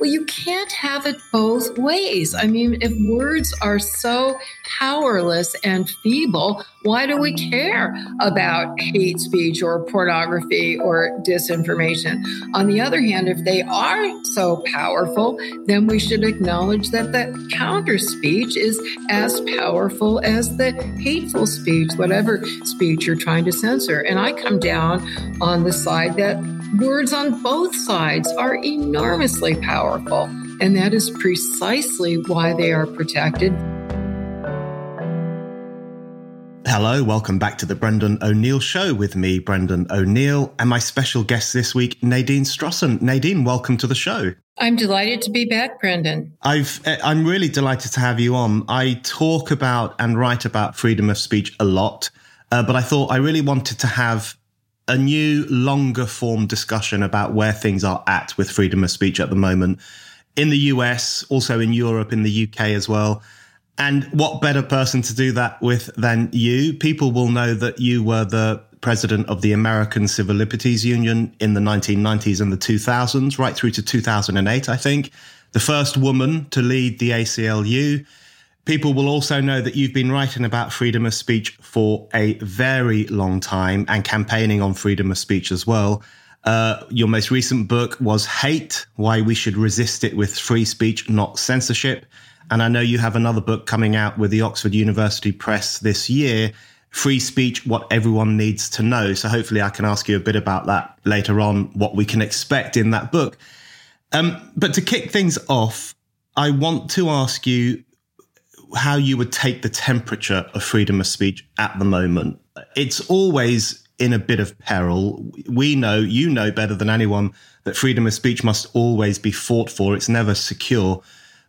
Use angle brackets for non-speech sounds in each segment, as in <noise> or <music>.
Well, you can't have it both ways. I mean, if words are so powerless and feeble, why do we care about hate speech or pornography or disinformation? On the other hand, if they are so powerful, then we should acknowledge that the counter speech is as powerful as the hateful speech, whatever speech you're trying to censor. And I come down on the side that words on both sides are enormously powerful. And that is precisely why they are protected. Hello, welcome back to the Brendan O'Neill Show with me, Brendan O'Neill, and my special guest this week, Nadine Strossen. Nadine, welcome to the show. I'm delighted to be back, Brendan. I've, eh, I'm really delighted to have you on. I talk about and write about freedom of speech a lot, uh, but I thought I really wanted to have a new, longer form discussion about where things are at with freedom of speech at the moment in the US, also in Europe, in the UK as well. And what better person to do that with than you? People will know that you were the president of the American Civil Liberties Union in the 1990s and the 2000s, right through to 2008, I think. The first woman to lead the ACLU. People will also know that you've been writing about freedom of speech for a very long time and campaigning on freedom of speech as well. Uh, your most recent book was Hate Why We Should Resist It with Free Speech, Not Censorship. And I know you have another book coming out with the Oxford University Press this year Free Speech What Everyone Needs to Know. So hopefully I can ask you a bit about that later on, what we can expect in that book. Um, but to kick things off, I want to ask you how you would take the temperature of freedom of speech at the moment. It's always in a bit of peril. We know, you know better than anyone, that freedom of speech must always be fought for. It's never secure.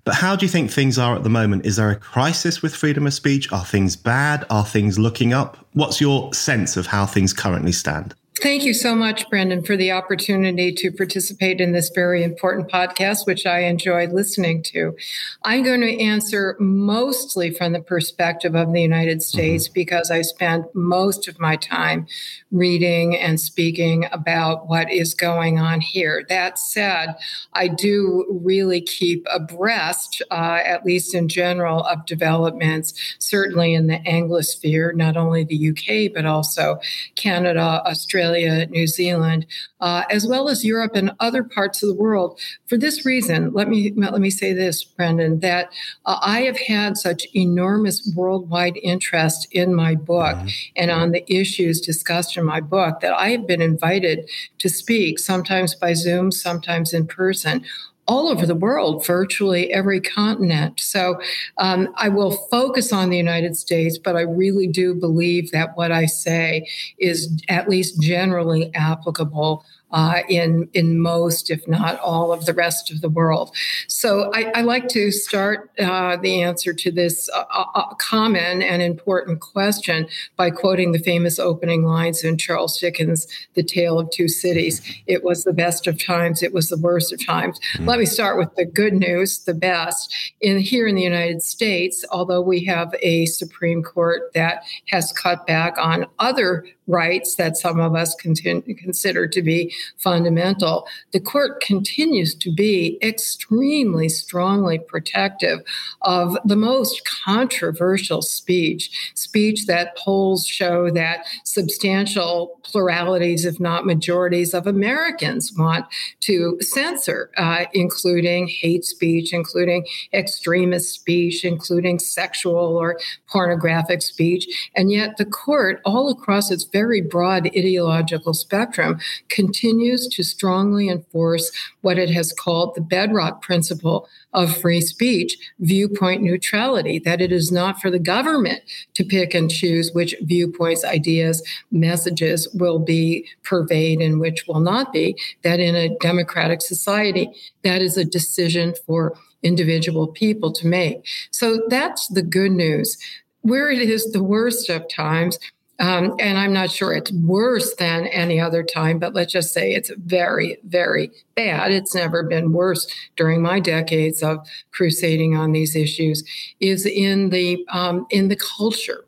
But how do you think things are at the moment? Is there a crisis with freedom of speech? Are things bad? Are things looking up? What's your sense of how things currently stand? Thank you so much, Brendan, for the opportunity to participate in this very important podcast, which I enjoyed listening to. I'm going to answer mostly from the perspective of the United mm-hmm. States mm-hmm. because I spent most of my time reading and speaking about what is going on here. That said, I do really keep abreast, uh, at least in general, of developments, certainly in the Anglosphere, not only the UK, but also Canada, Australia. Australia, New Zealand, uh, as well as Europe and other parts of the world. For this reason, let me let me say this, Brendan, that uh, I have had such enormous worldwide interest in my book mm-hmm. and on the issues discussed in my book that I have been invited to speak, sometimes by Zoom, sometimes in person all over the world, virtually every continent. So um, I will focus on the United States, but I really do believe that what I say is at least generally applicable uh, in in most, if not all, of the rest of the world. So I, I like to start uh, the answer to this uh, uh, common and important question by quoting the famous opening lines in Charles Dickens' *The Tale of Two Cities*. It was the best of times. It was the worst of times. Mm-hmm. Let me start with the good news, the best. In here in the United States, although we have a Supreme Court that has cut back on other rights that some of us continue, consider to be fundamental, the court continues to be extremely strongly protective of the most controversial speech, speech that polls show that substantial pluralities, if not majorities, of Americans want to censor, uh, including hate speech, including extremist speech, including sexual or pornographic speech. And yet the court, all across its very broad ideological spectrum, continues to strongly enforce what it has called the bedrock principle of free speech, viewpoint neutrality, that it is not for the government to pick and choose which viewpoints, ideas, messages will be pervade and which will not be, that in a democratic society, that is a decision for individual people to make. So that's the good news. Where it is the worst of times, um, and I'm not sure it's worse than any other time, but let's just say it's very, very bad. It's never been worse during my decades of crusading on these issues. Is in the um, in the culture.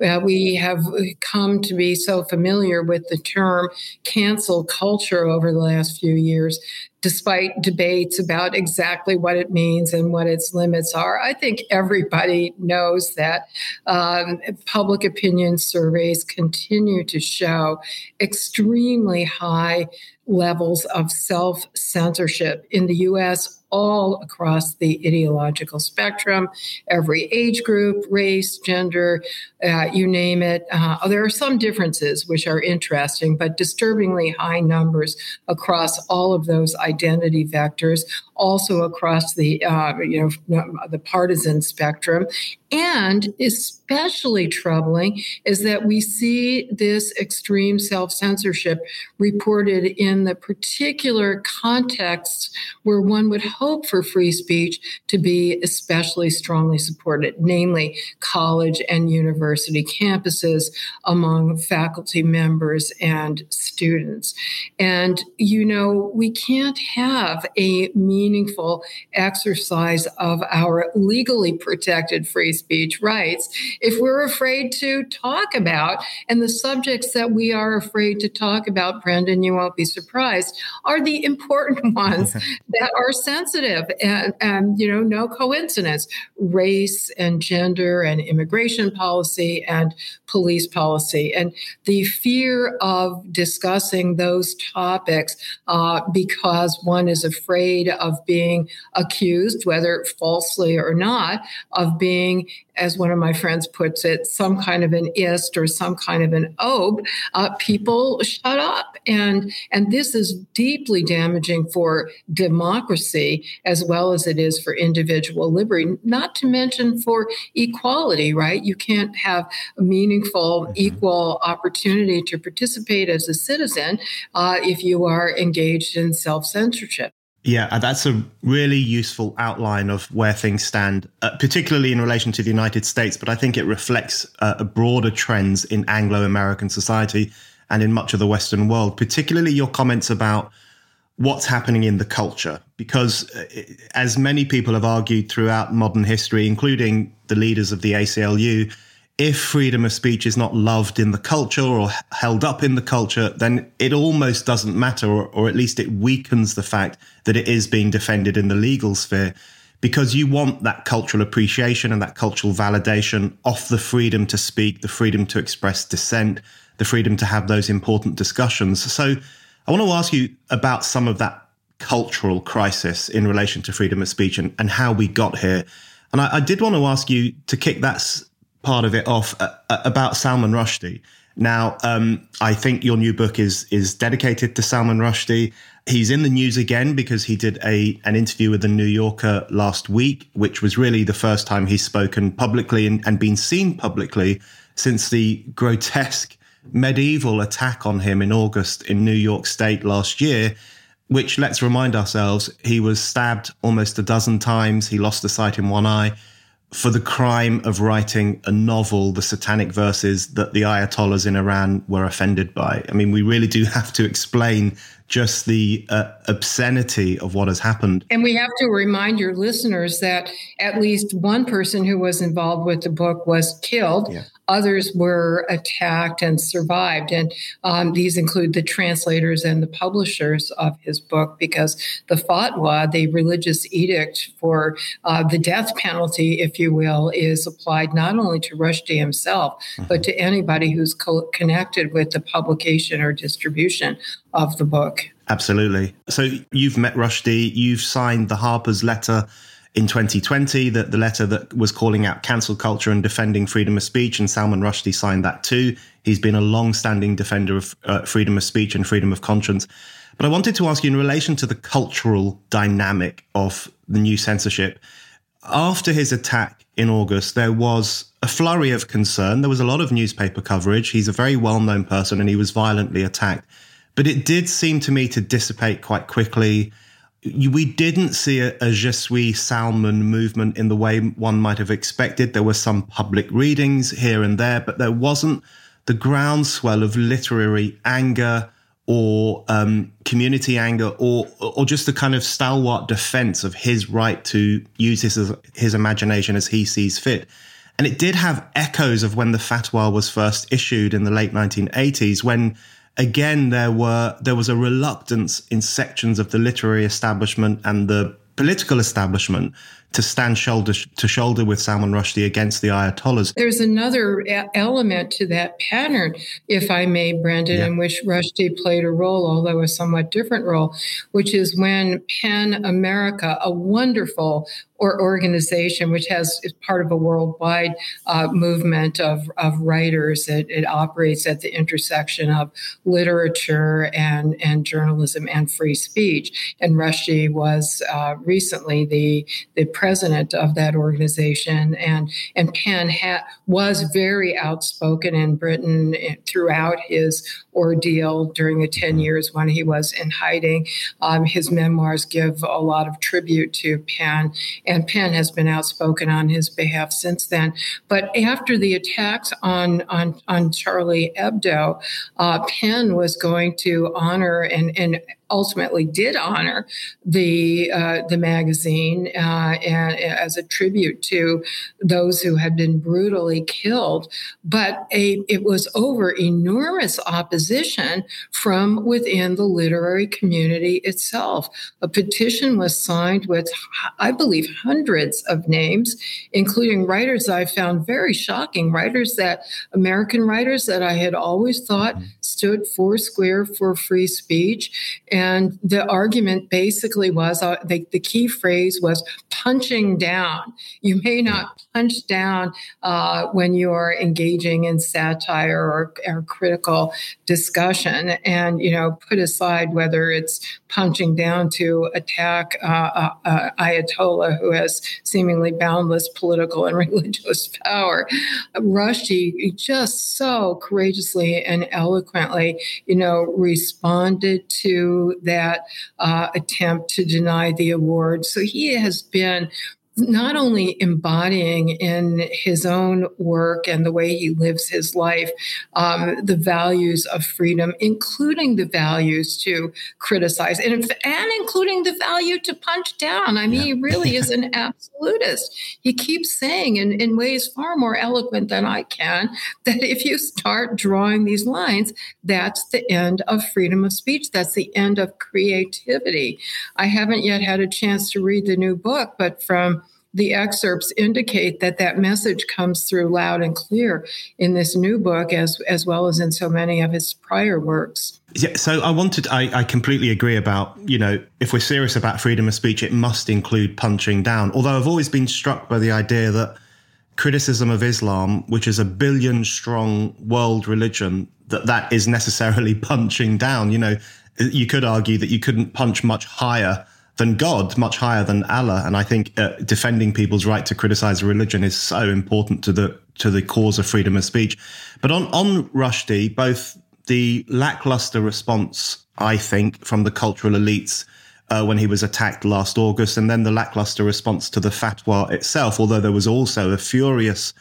Uh, we have come to be so familiar with the term cancel culture over the last few years despite debates about exactly what it means and what its limits are. I think everybody knows that um, public opinion surveys continue to show extremely high levels of self censorship in the US all across the ideological spectrum, every age group, race, gender, uh, you name it. Uh, there are some differences which are interesting, but disturbingly high numbers across all of those identity vectors, also across the uh, you know the partisan spectrum, and especially troubling is that we see this extreme self censorship reported in the particular contexts where one would hope for free speech to be especially strongly supported, namely college and university campuses among faculty members and students. And, you know, we can't have a meaningful exercise of our legally protected free speech rights if we're afraid to talk about, and the subjects that we are afraid to talk about, Brendan, you won't be surprised, are the important <laughs> ones <laughs> that are sensitive and, and, you know, no coincidence race and gender and immigration policy and police policy. And the fear of discussing those topics uh, because one is afraid of being accused, whether falsely or not, of being as one of my friends puts it, some kind of an ist or some kind of an obe, uh, people shut up. And, and this is deeply damaging for democracy as well as it is for individual liberty, not to mention for equality, right? You can't have a meaningful, mm-hmm. equal opportunity to participate as a citizen uh, if you are engaged in self censorship. Yeah, uh, that's a really useful outline of where things stand, uh, particularly in relation to the United States. But I think it reflects uh, broader trends in Anglo American society and in much of the Western world, particularly your comments about what's happening in the culture. Because uh, as many people have argued throughout modern history, including the leaders of the ACLU, if freedom of speech is not loved in the culture or held up in the culture, then it almost doesn't matter, or, or, at least it weakens the fact that it is being defended in the legal sphere because you want that cultural appreciation and that cultural validation of the freedom to speak, the freedom to express dissent, the freedom to have those important discussions. So I want to ask you about some of that cultural crisis in relation to freedom of speech and, and how we got here. And I, I did want to ask you to kick that part of it off uh, uh, about Salman Rushdie. Now, um, I think your new book is is dedicated to Salman Rushdie. He's in the news again because he did a an interview with the New Yorker last week, which was really the first time he's spoken publicly and, and been seen publicly since the grotesque medieval attack on him in August in New York State last year. Which let's remind ourselves, he was stabbed almost a dozen times. He lost the sight in one eye for the crime of writing a novel, the satanic verses that the Ayatollahs in Iran were offended by. I mean, we really do have to explain just the uh, obscenity of what has happened. And we have to remind your listeners that at least one person who was involved with the book was killed. Yeah. Others were attacked and survived. And um, these include the translators and the publishers of his book because the fatwa, the religious edict for uh, the death penalty, if you will, is applied not only to Rushdie himself, mm-hmm. but to anybody who's co- connected with the publication or distribution of the book. Absolutely. So you've met Rushdie, you've signed the Harper's letter in 2020, that the letter that was calling out cancel culture and defending freedom of speech, and Salman Rushdie signed that too. He's been a long-standing defender of uh, freedom of speech and freedom of conscience. But I wanted to ask you in relation to the cultural dynamic of the new censorship. After his attack in August, there was a flurry of concern. There was a lot of newspaper coverage. He's a very well-known person, and he was violently attacked. But it did seem to me to dissipate quite quickly we didn't see a, a Je suis Salman movement in the way one might have expected. There were some public readings here and there, but there wasn't the groundswell of literary anger or um, community anger or or just the kind of stalwart defense of his right to use his his imagination as he sees fit. And it did have echoes of when the fatwa was first issued in the late 1980s, when again there were there was a reluctance in sections of the literary establishment and the political establishment to stand shoulder to shoulder with Salman Rushdie against the Ayatollahs. There's another element to that pattern, if I may, Brendan, yeah. in which Rushdie played a role, although a somewhat different role, which is when PEN America, a wonderful or organization which has is part of a worldwide uh, movement of, of writers. It, it operates at the intersection of literature and, and journalism and free speech. And Rushdie was uh, recently the, the president of that organization, and and PEN ha- was very outspoken in Britain eh, throughout his ordeal during the ten years when he was in hiding. Um, his memoirs give a lot of tribute to PEN, and PEN has been outspoken on his behalf since then. But after the attacks on on on Charlie Hebdo, uh, PEN was going to honor and and ultimately did honor the uh, the magazine uh, and, as a tribute to those who had been brutally killed. But a, it was over enormous opposition from within the literary community itself. A petition was signed with, I believe, hundreds of names, including writers I found very shocking, writers that American writers that I had always thought mm-hmm. stood four square for free speech. And the argument basically was uh, the, the key phrase was punching down. You may not punch down uh, when you're engaging in satire or, or, critical discussion, and you know put aside whether it's punching down to attack uh, uh, uh Ayatollah who has seemingly boundless political and <laughs> religious power. Rushdie just so courageously and eloquently, you know, responded to that uh, attempt to deny the award. So he has been not only embodying in his own work and the way he lives his life um, the values of freedom, including the values to criticize and, and including the value to punch down. I mean, yeah. he really is an <laughs> absolutist. He keeps saying in, in ways far more eloquent than I can that if you start drawing these lines, that's the end of freedom of speech. That's the end of creativity. I haven't yet had a chance to read the new book, but from the excerpts indicate that that message comes through loud and clear in this new book as as well as in so many of his prior works. Yeah so i wanted I, I completely agree about you know if we're serious about freedom of speech it must include punching down. Although i've always been struck by the idea that criticism of islam which is a billion strong world religion that that is necessarily <laughs> punching down. You know you could argue that you couldn't punch much higher than God, much higher than Allah. And I think uh, defending people's right to criticize religion is so important to the to the cause of freedom of speech. But on on Rushdie, both the lackluster response, I think, from the cultural elites uh, when he was attacked last August, and then the lackluster response to the fatwa itself, although there was also a furious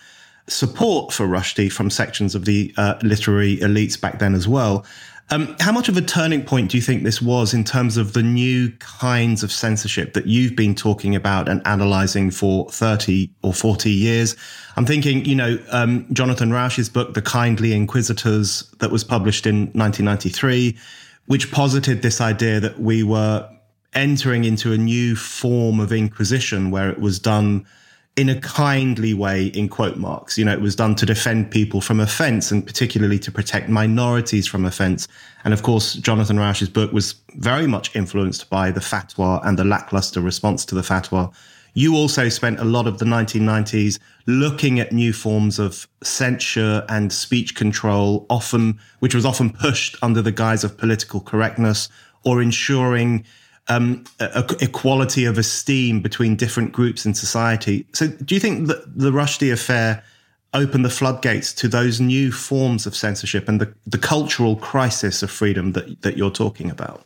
support for Rushdie from sections of the uh, literary elites back then as well. Um, how much of a turning point do you think this was in terms of the new kinds of censorship that you've been talking about and analyzing for 30 or 40 years? I'm thinking, you know, um, Jonathan Rauch's book, The Kindly Inquisitors, that was published in 1993, which posited this idea that we were entering into a new form of inquisition where it was done in a kindly way in quote marks. You know it was done to defend people from offense and particularly to protect minorities from offense. And of course jonathan rauch's book was very much influenced by the fatwa and the lackluster response to the fatwa. You also spent a lot of the 1990s looking at new forms of censure and speech control often which was often pushed under the guise of political correctness or ensuring um, equality of esteem between different groups in society. So, do you think that the Rushdie affair opened the floodgates to those new forms of censorship and the, the cultural crisis of freedom that, that you're talking about?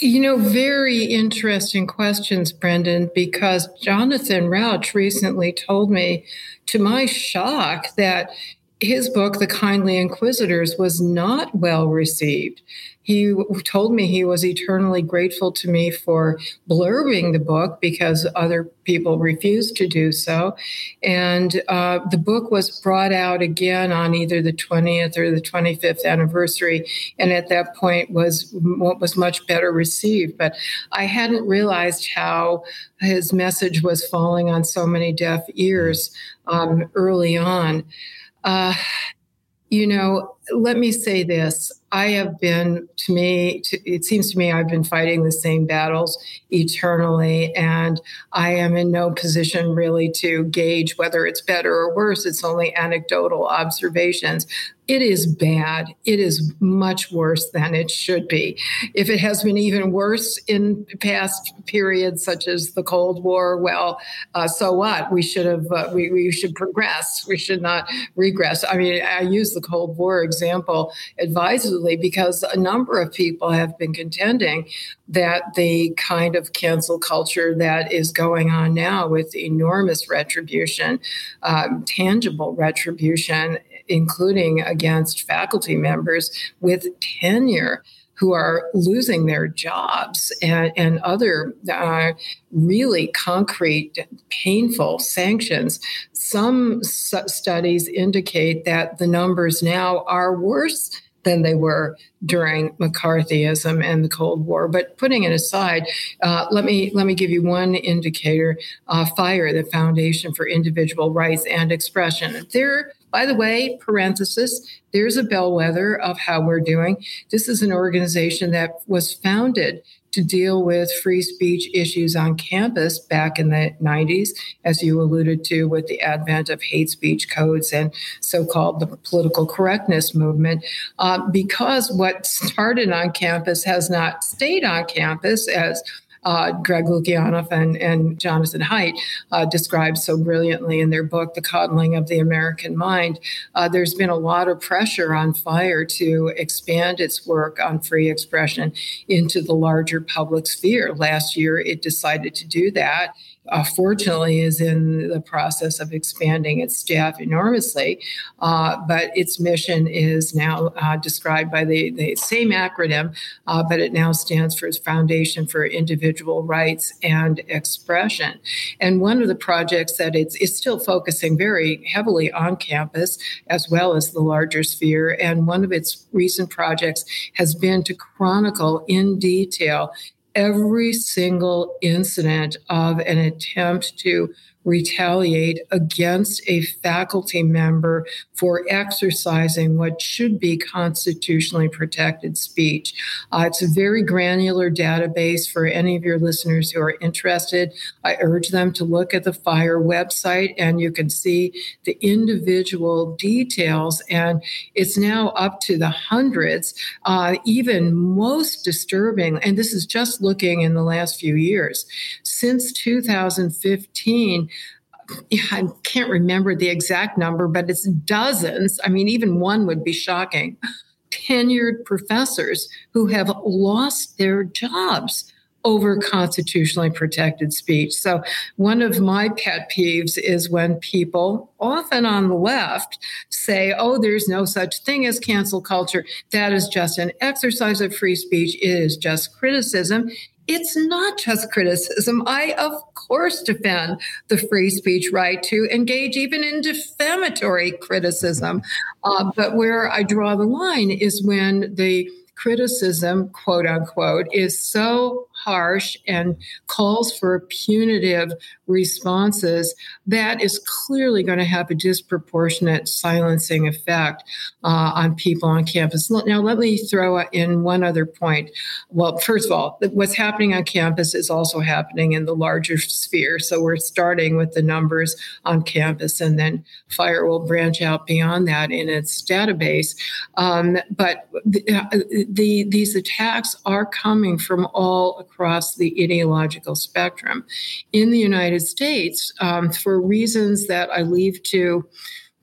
You know, very interesting questions, Brendan, because Jonathan Rauch recently told me, to my shock, that his book, The Kindly Inquisitors, was not well received. He told me he was eternally grateful to me for blurbing the book because other people refused to do so. And uh, the book was brought out again on either the 20th or the 25th anniversary, and at that point was was much better received. But I hadn't realized how his message was falling on so many deaf ears um, early on. Uh, you know, let me say this. I have been, to me, to, it seems to me I've been fighting the same battles eternally, and I am in no position really to gauge whether it's better or worse. It's only anecdotal observations it is bad. It is much worse than it should be. If it has been even worse in past periods, such as the Cold War, well, uh, so what? We should have. Uh, we, we should progress. We should not regress. I mean, I use the Cold War example advisedly because a number of people have been contending that the kind of cancel culture that is going on now, with enormous retribution, um, tangible retribution including against faculty members with tenure who are losing their jobs and, and other uh, really concrete, painful sanctions. Some studies indicate that the numbers now are worse than they were during McCarthyism and the Cold War. But putting it aside, uh, let me let me give you one indicator: uh, FIRE, the Foundation for Individual Rights and Expression. There by the way, parenthesis, there's a bellwether of how we're doing. This is an organization that was founded to deal with free speech issues on campus back in the 90s, as you alluded to with the advent of hate speech codes and so called the political correctness movement. Uh, because what started on campus has not stayed on campus as uh, Greg Lukianoff and, and Jonathan Haidt uh, described so brilliantly in their book, The Coddling of the American Mind. Uh, there's been a lot of pressure on FIRE to expand its work on free expression into the larger public sphere. Last year, it decided to do that uh, fortunately is in the process of expanding its staff enormously. Uh, but its mission is now uh, described by the, the same acronym, uh, but it now stands for its Foundation for Individual Rights and Expression. And one of the projects that it's, it's still focusing very heavily on campus as well as the larger sphere. And one of its recent projects has been to chronicle in detail every single incident of an attempt to retaliate against a faculty member for exercising what should be constitutionally protected speech. Uh, it's a very granular database for any of your listeners who are interested. I urge them to look at the FIRE website and you can see the individual details. And it's now up to the hundreds, uh, even most disturbing. And this is just looking in the last few years. Since 2015, I can't remember the exact number, but it's dozens. I mean, even one would be shocking. Tenured professors who have lost their jobs over constitutionally protected speech. So, one of my pet peeves is when people, often on the left, say, oh, there's no such thing as cancel culture. That is just an exercise of free speech. It is just criticism it's not just criticism. I, of course, defend the free speech right to engage even in defamatory criticism. Uh, but where I draw the line is when the criticism, quote unquote, is so harsh and calls for punitive responses, that is clearly going to have a disproportionate silencing effect uh, on people on campus. Now, let me throw in one other point. Well, first of all, what's happening on campus is also happening in the larger sphere. So we're starting with the numbers on campus, and then FIRE will branch out beyond that in its database. Um, but the, the, these attacks are coming from all across the ideological spectrum. In the United States, um, for reasons that I leave to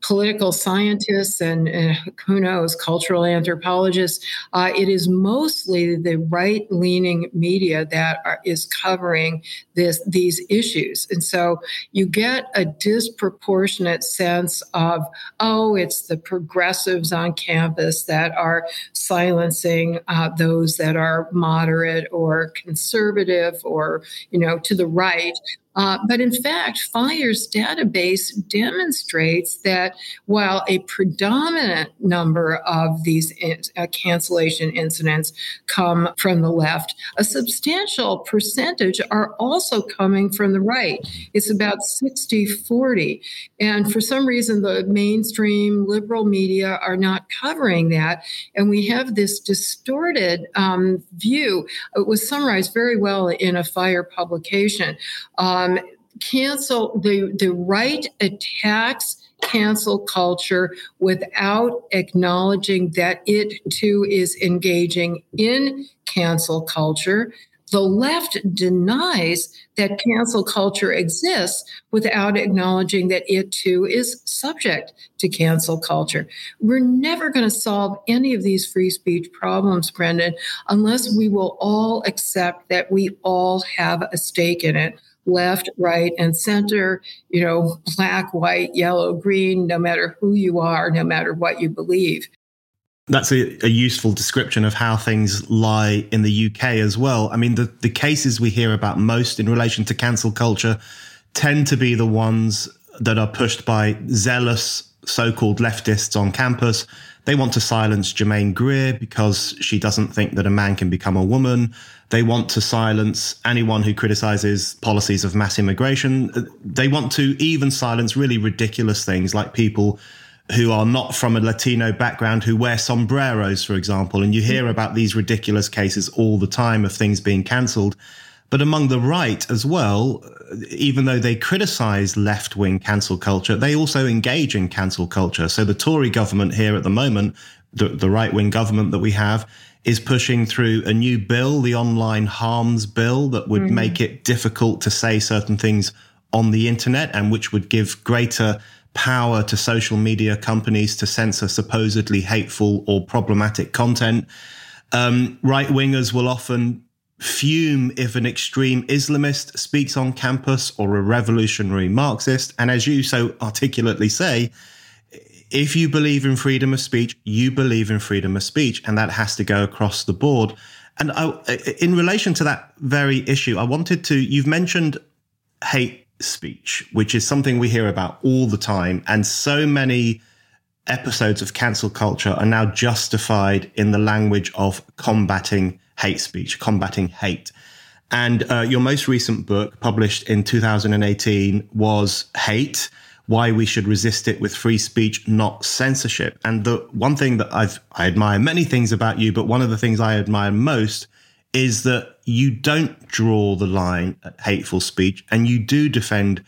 political scientists and, and who knows, cultural anthropologists. Uh, it is mostly the right leaning media that are, is covering this, these issues. And so you get a disproportionate sense of, oh, it's the progressives on campus that are silencing uh, those that are moderate or conservative or, you know, to the right. Uh, but in fact, FIRE's database demonstrates that while a predominant number of these in, uh, cancellation incidents come from the left, a substantial percentage are also coming from the right. It's about 60 40. And for some reason, the mainstream liberal media are not covering that. And we have this distorted um, view. It was summarized very well in a FIRE publication. Uh, um, cancel the the right attacks cancel culture without acknowledging that it too is engaging in cancel culture. The left denies that cancel culture exists without acknowledging that it too is subject to cancel culture. We're never going to solve any of these free speech problems, Brendan, unless we will all accept that we all have a stake in it left, right, and center, you know, black, white, yellow, green, no matter who you are, no matter what you believe. That's a, a, useful description of how things lie in the UK as well. I mean, the, the cases we hear about most in relation to cancel culture tend to be the ones that are pushed by zealous so called leftists on campus. They want to silence Germaine Greer because she doesn't think that a man can become a woman. They want to silence anyone who criticizes policies of mass immigration. They want to even silence really ridiculous things like people who are not from a Latino background who wear sombreros, for example. And you hear about these ridiculous cases all the time of things being cancelled. But among the right as well, even though they criticize left wing cancel culture, they also engage in cancel culture. So the Tory government here at the moment, the, the right wing government that we have, is pushing through a new bill, the online harms bill, that would mm-hmm. make it difficult to say certain things on the internet and which would give greater power to social media companies to censor supposedly hateful or problematic content. Um, right wingers will often fume if an extreme Islamist speaks on campus or a revolutionary Marxist. And as you so articulately say, if you believe in freedom of speech, you believe in freedom of speech, and that has to go across the board. And I, in relation to that very issue, I wanted to, you've mentioned hate speech, which is something we hear about all the time. And so many episodes of cancel culture are now justified in the language of combating hate speech, combating hate. And uh, your most recent book, published in 2018, was Hate why we should resist it with free speech, not censorship. And the one thing that I've, I admire many things about you, but one of the things I admire most is that you don't draw the line at hateful speech and you do defend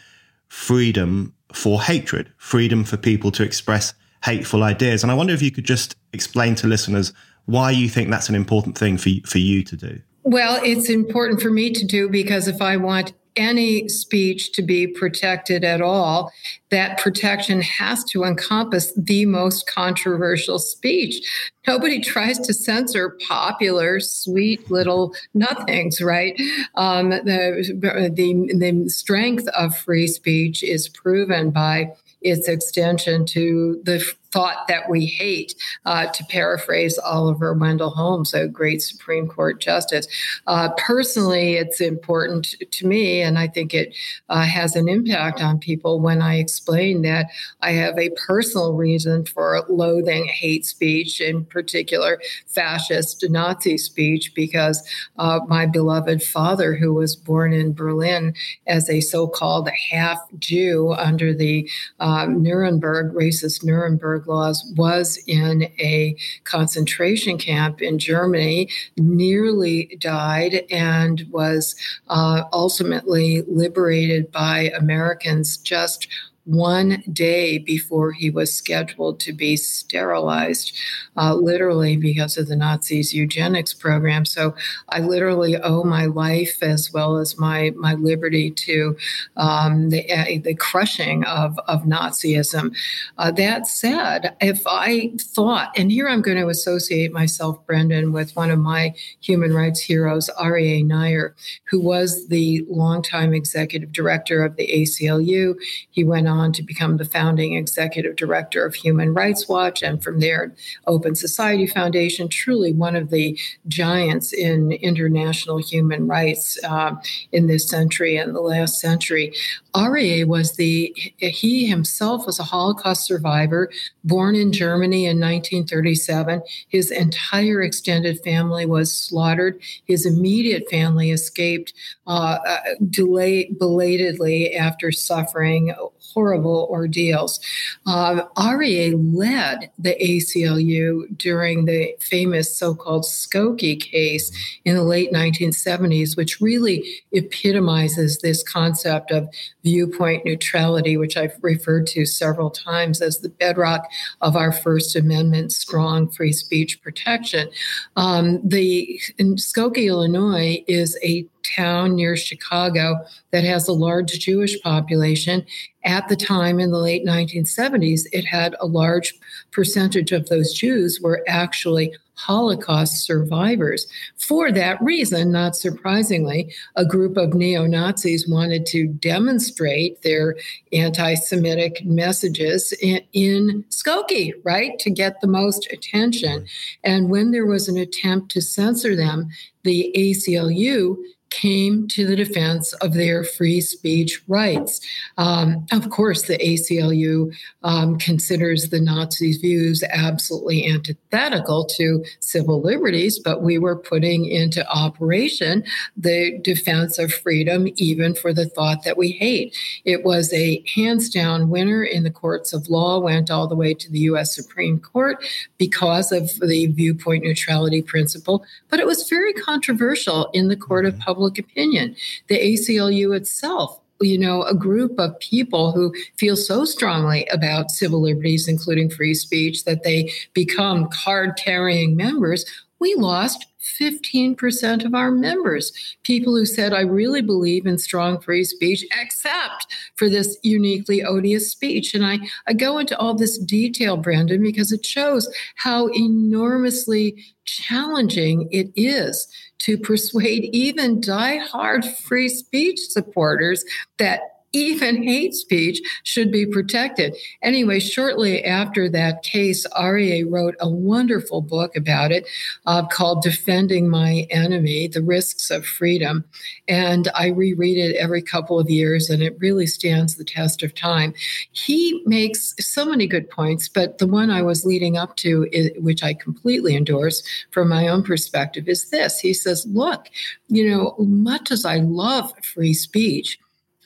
freedom for hatred, freedom for people to express hateful ideas. And I wonder if you could just explain to listeners why you think that's an important thing for, for you to do. Well, it's important for me to do because if I want any speech to be protected at all, that protection has to encompass the most controversial speech. Nobody tries to censor popular, sweet little nothings, right? Um, the, the, the strength of free speech is proven by its extension to the thought that we hate, uh, to paraphrase Oliver Wendell Holmes, a great Supreme Court justice. Uh, personally, it's important to me, and I think it uh, has an impact on people when I explain that I have a personal reason for loathing hate speech, in particular fascist Nazi speech, because uh, my beloved father, who was born in Berlin as a so called half Jew under the um, Nuremberg, racist Nuremberg laws was in a concentration camp in Germany, nearly died, and was uh, ultimately liberated by Americans just one day before he was scheduled to be sterilized, uh, literally because of the Nazis' eugenics program. So I literally owe my life as well as my my liberty to um, the uh, the crushing of of Nazism. Uh, that said, if I thought, and here I'm going to associate myself, Brendan, with one of my human rights heroes, Aryeh Neier, who was the longtime executive director of the ACLU. He went on to become the founding executive director of Human Rights Watch, and from there, Open Society Foundation, truly one of the giants in international human rights uh, in this century and the last century. Aryeh was the, he himself was a Holocaust survivor, born in Germany in 1937. His entire extended family was slaughtered. His immediate family escaped uh, uh belatedly after suffering horrible ordeals. Um, Aryeh led the ACLU during the famous so called Skokie case in the late 1970s, which really epitomizes this concept of viewpoint neutrality, which I've referred to several times as the bedrock of our First Amendment strong free speech protection. Um, the Skokie, Illinois, is a town near Chicago that has a large Jewish population. At the time in the late 1970s, it had a large percentage of those Jews were actually Holocaust survivors. For that reason, not surprisingly, a group of neo Nazis wanted to demonstrate their anti Semitic messages in, in Skokie, right, to get the most attention. And when there was an attempt to censor them, the ACLU came to the defense of their free speech rights. Um, of course, the ACLU um, considers the Nazis' views absolutely antithetical to civil liberties, but we were putting into operation the defense of freedom, even for the thought that we hate. It was a hands down winner in the courts of law, went all the way to the U.S. Supreme Court because of the viewpoint neutrality principle, but it was very controversial in the court of public public opinion. The ACLU itself you know, a group of people who feel so strongly about civil liberties, including free speech, that they become card carrying members, we lost 15% of our members, people who said, I really believe in strong free speech, except for this uniquely odious speech. And I, I go into all this detail, Brendan, because it shows how enormously challenging it is to persuade even die-hard free speech supporters that even hate speech should be protected. Anyway, shortly after that case, Aryeh wrote a wonderful book about it uh, called Defending My Enemy The Risks of Freedom. And I reread it every couple of years, and it really stands the test of time. He makes so many good points, but the one I was leading up to, which I completely endorse from my own perspective, is this. He says, Look, you know, much as I love free speech,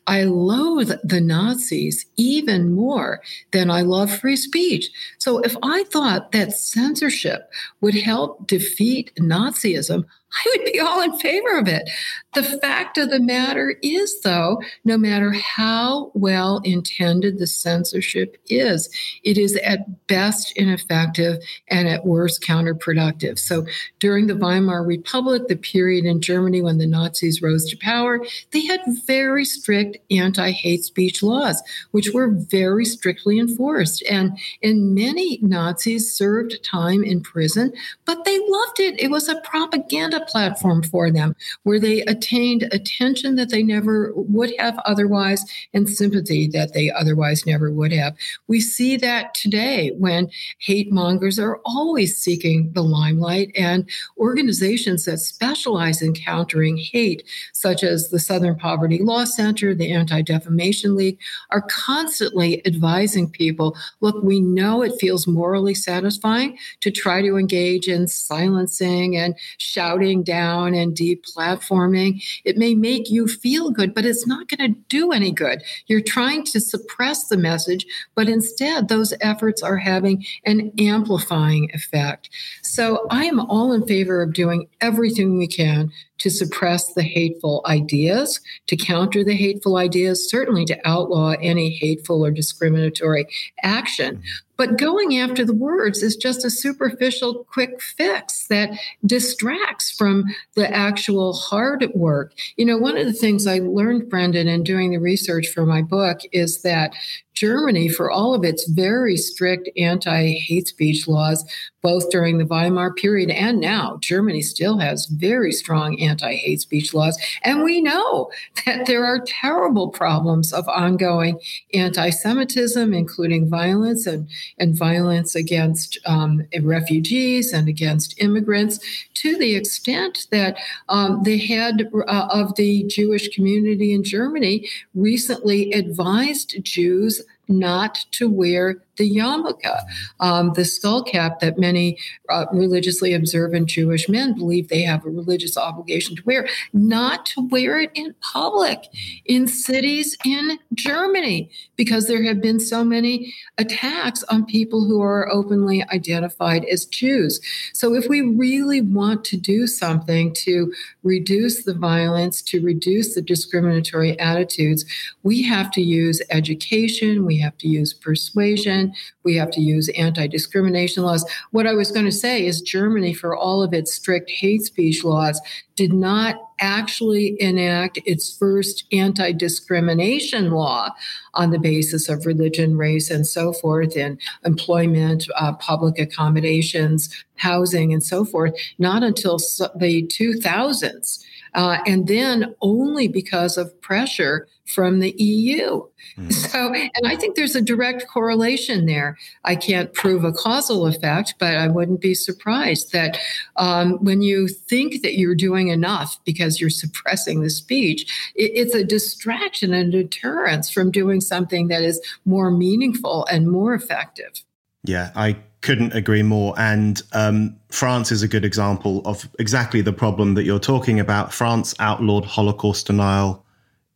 I loathe the Nazis even more than I love free speech. So if I thought that censorship would help defeat Nazism, I would be all in favor of it. The fact of the matter is, though, no matter how well intended the censorship is, it is at best ineffective and at worst counterproductive. So during the Weimar Republic, the period in Germany when the Nazis rose to power, they had very strict anti hate speech laws, which were very strictly enforced. And, and many Nazis served time in prison, but they loved it. It was a propaganda platform for them where they attained attention that they never would have otherwise and sympathy that they otherwise never would have. We see that today when hate mongers are always seeking the limelight and organizations that specialize in countering hate, such as the Southern Poverty Law Center, the Anti Defamation League, are constantly advising people look, we know it feels morally satisfying to try to engage in silencing and shouting down and deplatforming, it may make you feel good, but it's not going to do any good. You're trying to suppress the message, but instead, those efforts are having an amplifying effect. So I am all in favor of doing everything we can to suppress the hateful ideas, to counter the hateful ideas, certainly to outlaw any hateful or discriminatory action. Mm-hmm. But going after the words is just a superficial quick fix that distracts from the actual hard work. You know, one of the things I learned, Brendan, in doing the research for my book is that Germany, for all of its very strict anti hate speech laws, both during the Weimar period and now, Germany still has very strong anti hate speech laws. And we know <laughs> that there are terrible problems of ongoing anti Semitism, including violence and, and violence against um, refugees and against immigrants, to the extent that um, the head uh, of the Jewish community in Germany recently advised Jews not to wear the yarmulke, um, the skull cap that many uh, religiously observant Jewish men believe they have a religious obligation to wear, not to wear it in public in cities in Germany, because there have been so many attacks on people who are openly identified as Jews. So, if we really want to do something to reduce the violence, to reduce the discriminatory attitudes, we have to use education, we have to use persuasion we have to use anti discrimination laws. What I was going to say is Germany, for all of its strict hate speech laws, did not actually enact its first anti discrimination law on the basis of religion, race, and so forth in employment, uh, public accommodations, housing, and so forth, not until the 2000s. Uh, and then only because of pressure from the EU. Mm. <laughs> So, and I think there's a direct correlation there. I can't prove a causal effect, but I wouldn't be surprised that um, when you think that you're doing enough because you're suppressing the speech, it, it's a distraction and deterrence from doing something that is more meaningful and more effective. Yeah, I couldn't agree more. And um, France is a good example of exactly the problem that you're talking about. France outlawed Holocaust denial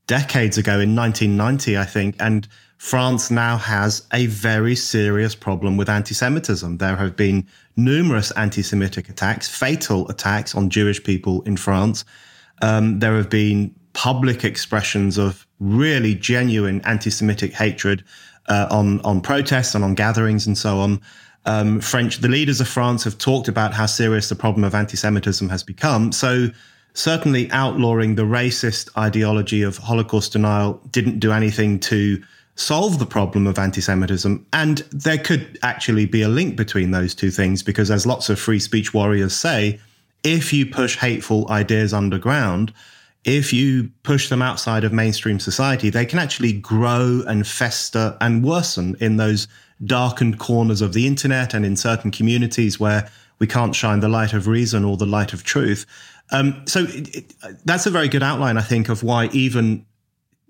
decades ago in 1990, I think. And France now has a very serious problem with anti Semitism. There have been numerous anti Semitic attacks, fatal attacks on Jewish people in France. Um, there have been public expressions of really genuine anti Semitic hatred uh, on, on protests and on gatherings and so on. Um, French, the leaders of France have talked about how serious the problem of anti Semitism has become. So, certainly outlawing the racist ideology of Holocaust denial didn't do anything to solve the problem of anti Semitism. And there could actually be a link between those two things because, as lots of free speech warriors say, if you push hateful ideas underground, if you push them outside of mainstream society, they can actually grow and fester and worsen in those darkened corners of the internet and in certain communities where we can't shine the light of reason or the light of truth. Um, so it, it, that's a very good outline, I think, of why even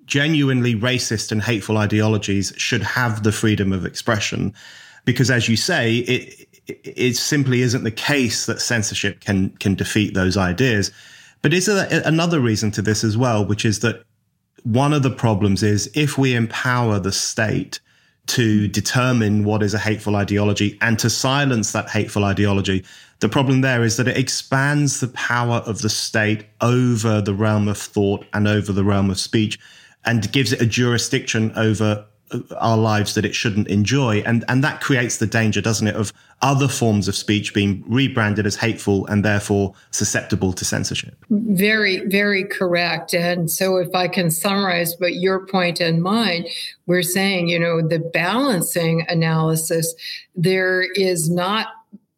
genuinely racist and hateful ideologies should have the freedom of expression. Because as you say, it, it simply isn't the case that censorship can can defeat those ideas. But is there another reason to this as well, which is that one of the problems is if we empower the state to determine what is a hateful ideology and to silence that hateful ideology. The problem there is that it expands the power of the state over the realm of thought and over the realm of speech and gives it a jurisdiction over our lives that it shouldn't enjoy. And, and that creates the danger, doesn't it, of other forms of speech being rebranded as hateful and therefore susceptible to censorship. Very, very correct. And so, if I can summarize but your point and mine, we're saying, you know, the balancing analysis, there is not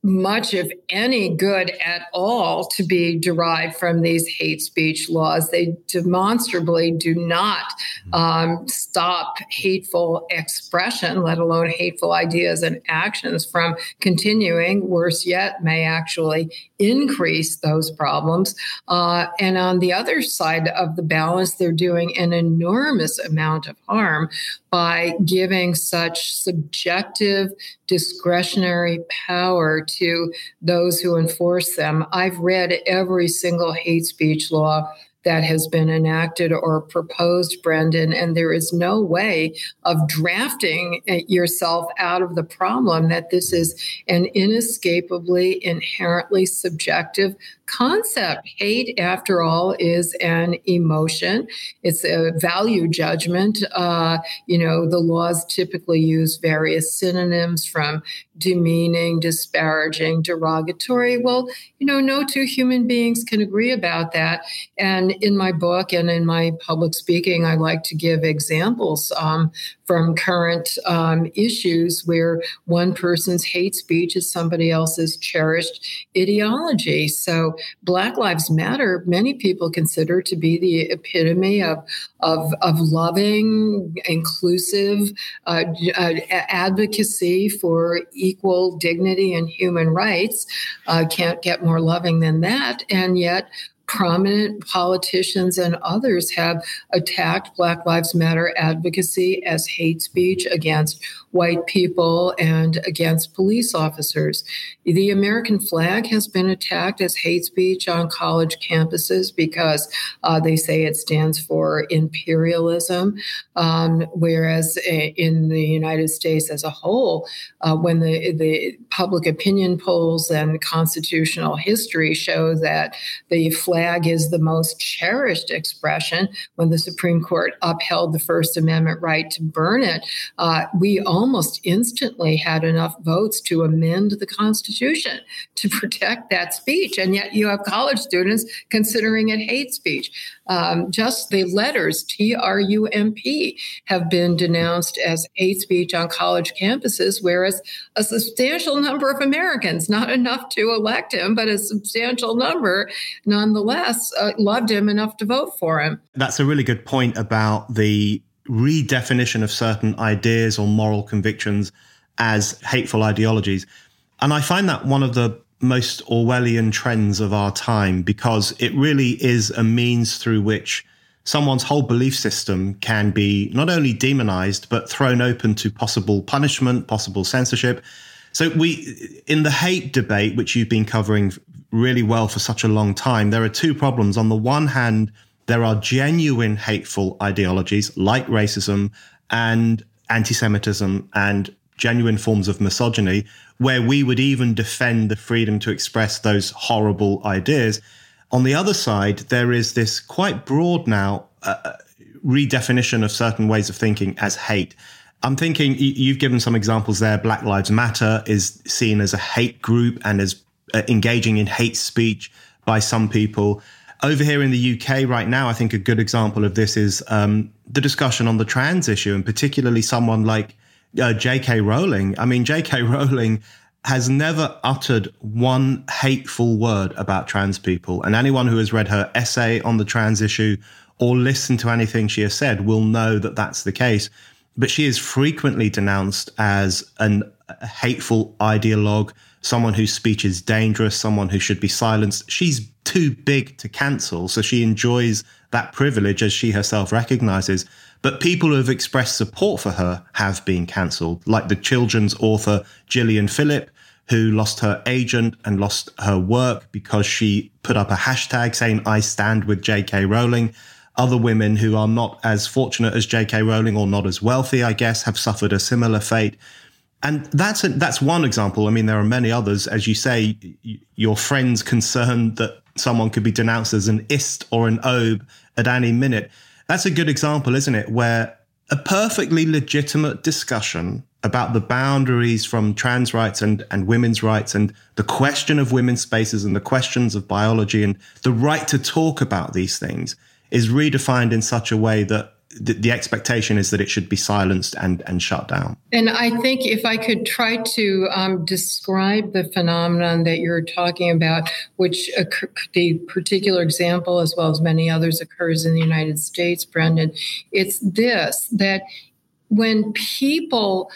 much, of any, good at all to be derived from these hate speech laws. They demonstrably do not um, stop hateful expression, let alone hateful ideas and actions from continuing. Worse yet, may actually increase those problems. Uh, and on the other side of the balance, they're doing an enormous amount of harm by giving such subjective discretionary power to those who enforce them. I've read every single hate speech law that has been enacted or proposed, Brendan, and there is no way of drafting yourself out of the problem that this is an inescapably, inherently subjective concept. Hate, after all, is an emotion. It's a value judgment. Uh, you know, the laws typically use various synonyms from demeaning, disparaging, derogatory. Well, you know, no two human beings can agree about that. And in my book and in my public speaking, I like to give examples um, from current um, issues where one person's hate speech is somebody else's cherished ideology. So, Black Lives Matter, many people consider to be the epitome of, of, of loving, inclusive uh, uh, advocacy for equal dignity and human rights. Uh, can't get more loving than that. And yet, prominent politicians and others have attacked Black Lives Matter advocacy as hate speech against white people and against police officers. The American flag has been attacked as hate speech on college campuses because uh, they say it stands for imperialism, um, whereas in the United States as a whole, uh, when the, the public opinion polls and constitutional history show that the flag is the most cherished expression, when the Supreme Court upheld the First Amendment right to burn it, uh, we almost instantly had enough votes to amend the Constitution to protect that speech. And yet you have college students considering it hate speech. Um, just the letters, T R U M P, have been denounced as hate speech on college campuses, whereas a substantial number of Americans, not enough to elect him, but a substantial number nonetheless, uh, loved him enough to vote for him. That's a really good point about the redefinition of certain ideas or moral convictions as hateful ideologies. And I find that one of the most Orwellian trends of our time because it really is a means through which someone's whole belief system can be not only demonized, but thrown open to possible punishment, possible censorship. So, we, in the hate debate, which you've been covering really well for such a long time, there are two problems. On the one hand, there are genuine hateful ideologies like racism and anti Semitism and genuine forms of misogyny, where we would even defend the freedom to express those horrible ideas. On the other side, there is this quite broad now uh, uh redefinition of certain ways of thinking as hate. I'm thinking you've given some examples there. Black Lives Matter is seen as a hate group and as uh, engaging in hate speech by some people over here in the UK right now, I think a good example of this is um, the discussion on the trans issue, and particularly someone like uh, J.K. Rowling. I mean, J.K. <laughs> Rowling has never uttered one hateful word about trans people, and anyone who has read her essay on the trans issue or listened to anything she has said will know that that's the case. But she is frequently denounced as an, a hateful ideologue someone whose speech is dangerous, someone who should be silenced. She's too big to cancel, so she enjoys that privilege as she herself recognizes. But people who have expressed support for her have been cancelled, like the children's author Gillian Philip, who lost her agent and lost her work because she put up a hashtag saying, I stand with J.K. Rowling. Other women who are not as fortunate as J.K. Rowling or not as wealthy, I guess, have suffered a similar fate. And that's a, that's one example. I mean, there are many others. As you say, your friends concerned that someone could be denounced as an ist or an obe at any minute. That's a good example, isn't it? Where a perfectly legitimate discussion about the boundaries from trans rights and, and women's rights and the question of women's spaces and the questions of biology and the right to talk about these things is redefined in such a way that the, the, expectation is that it should be silenced and, and shut down. And I think if I could try to um, describe the phenomenon that you're talking about, which occur- the particular example, as well as many others, occurs in the United States, Brendan, it's this that when people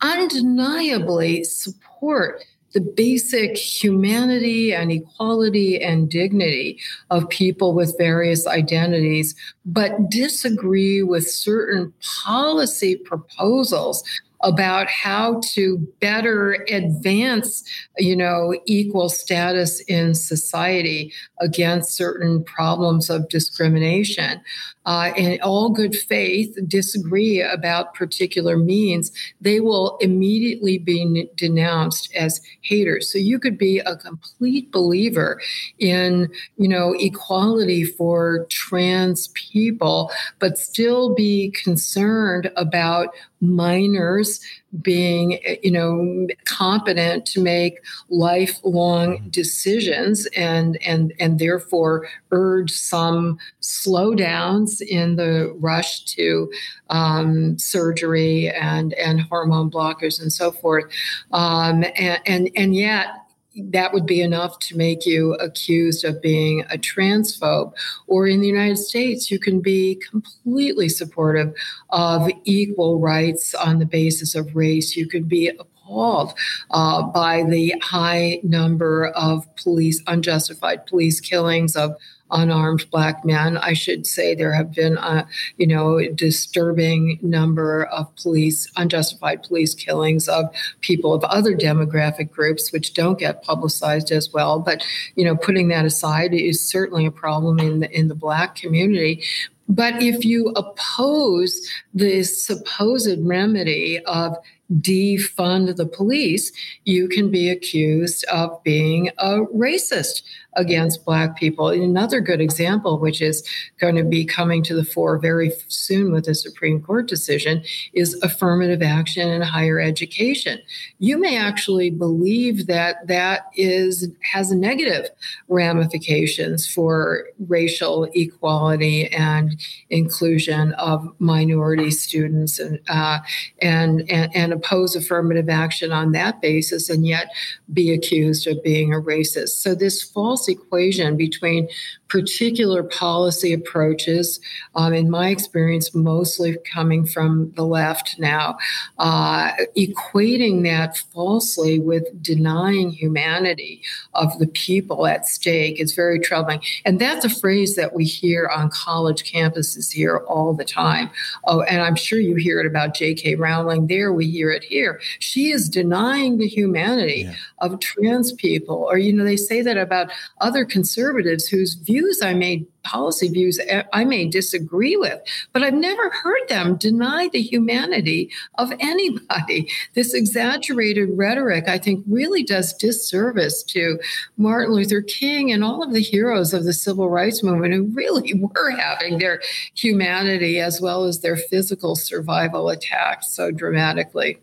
undeniably support the basic humanity and equality and dignity of people with various identities, but disagree with certain policy proposals about how to better advance, you know, equal status in society against certain problems of discrimination. Uh, in all good faith, disagree about particular means, they will immediately be denounced as haters. So you could be a complete believer in, you know, equality for trans people, but still be concerned about minors being you know competent to make lifelong decisions and and and therefore urge some slowdowns in the rush to um, surgery and and hormone blockers and so forth. Um, and, and and yet that would be enough to make you accused of being a transphobe. Or in the United States, you can be completely supportive of equal rights on the basis of race. You could be appalled uh, by the high number of police, unjustified police killings of unarmed black men. I should say there have been a you know disturbing number of police unjustified police killings of people of other demographic groups which don't get publicized as well. But you know putting that aside is certainly a problem in the in the black community. But if you oppose the supposed remedy of defund the police, you can be accused of being a racist against Black people. Another good example, which is going to be coming to the fore very soon with a Supreme Court decision, is affirmative action in higher education. You may actually believe that that is has negative ramifications for racial equality and inclusion of minority students, and uh, and, and and oppose affirmative action on that basis, and yet be accused of being a racist. So this false equation between particular policy approaches, um, in my experience, mostly coming from the left now, uh, equating that falsely with denying humanity of the people at stake is very troubling. And that's a phrase that we hear on college campuses here all the time. Oh, and I'm sure you hear it about J.K. Rowling there, we hear it here. She is denying the humanity yeah. of trans people. Or, you know, they say that about other conservatives whose views I may policy views I may disagree with, but I've never heard them deny the humanity of anybody. <laughs> This exaggerated rhetoric, I think, really does disservice to Martin Luther King and all of the heroes of the civil rights movement who really <laughs> were having their humanity as well as their physical survival attacked so dramatically.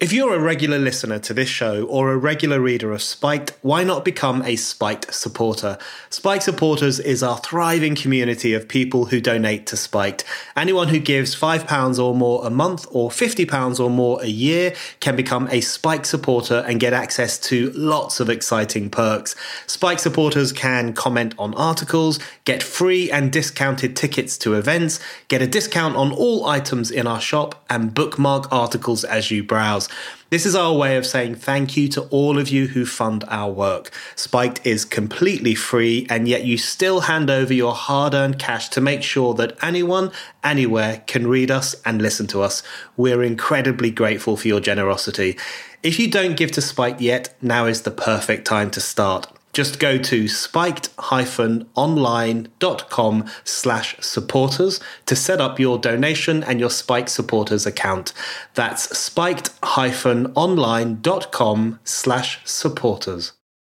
If you're a regular listener to this show or a regular reader of Spiked, why not become a Spiked supporter? Spiked supporters is our thriving community of people who donate to Spiked. Anyone who gives £5 or more a month or £50 or more a year can become a Spiked supporter and get access to lots of exciting perks. Spiked supporters can comment on articles, get free and discounted tickets to events, get a discount on all items in our shop, and bookmark articles as you browse. This is our way of saying thank you to all of you who fund our work. Spiked is completely free, and yet you still hand over your hard earned cash to make sure that anyone, anywhere can read us and listen to us. We're incredibly grateful for your generosity. If you don't give to Spiked yet, now is the perfect time to start just go to spiked-online.com slash supporters to set up your donation and your Spiked supporters account. That's spiked-online.com slash supporters.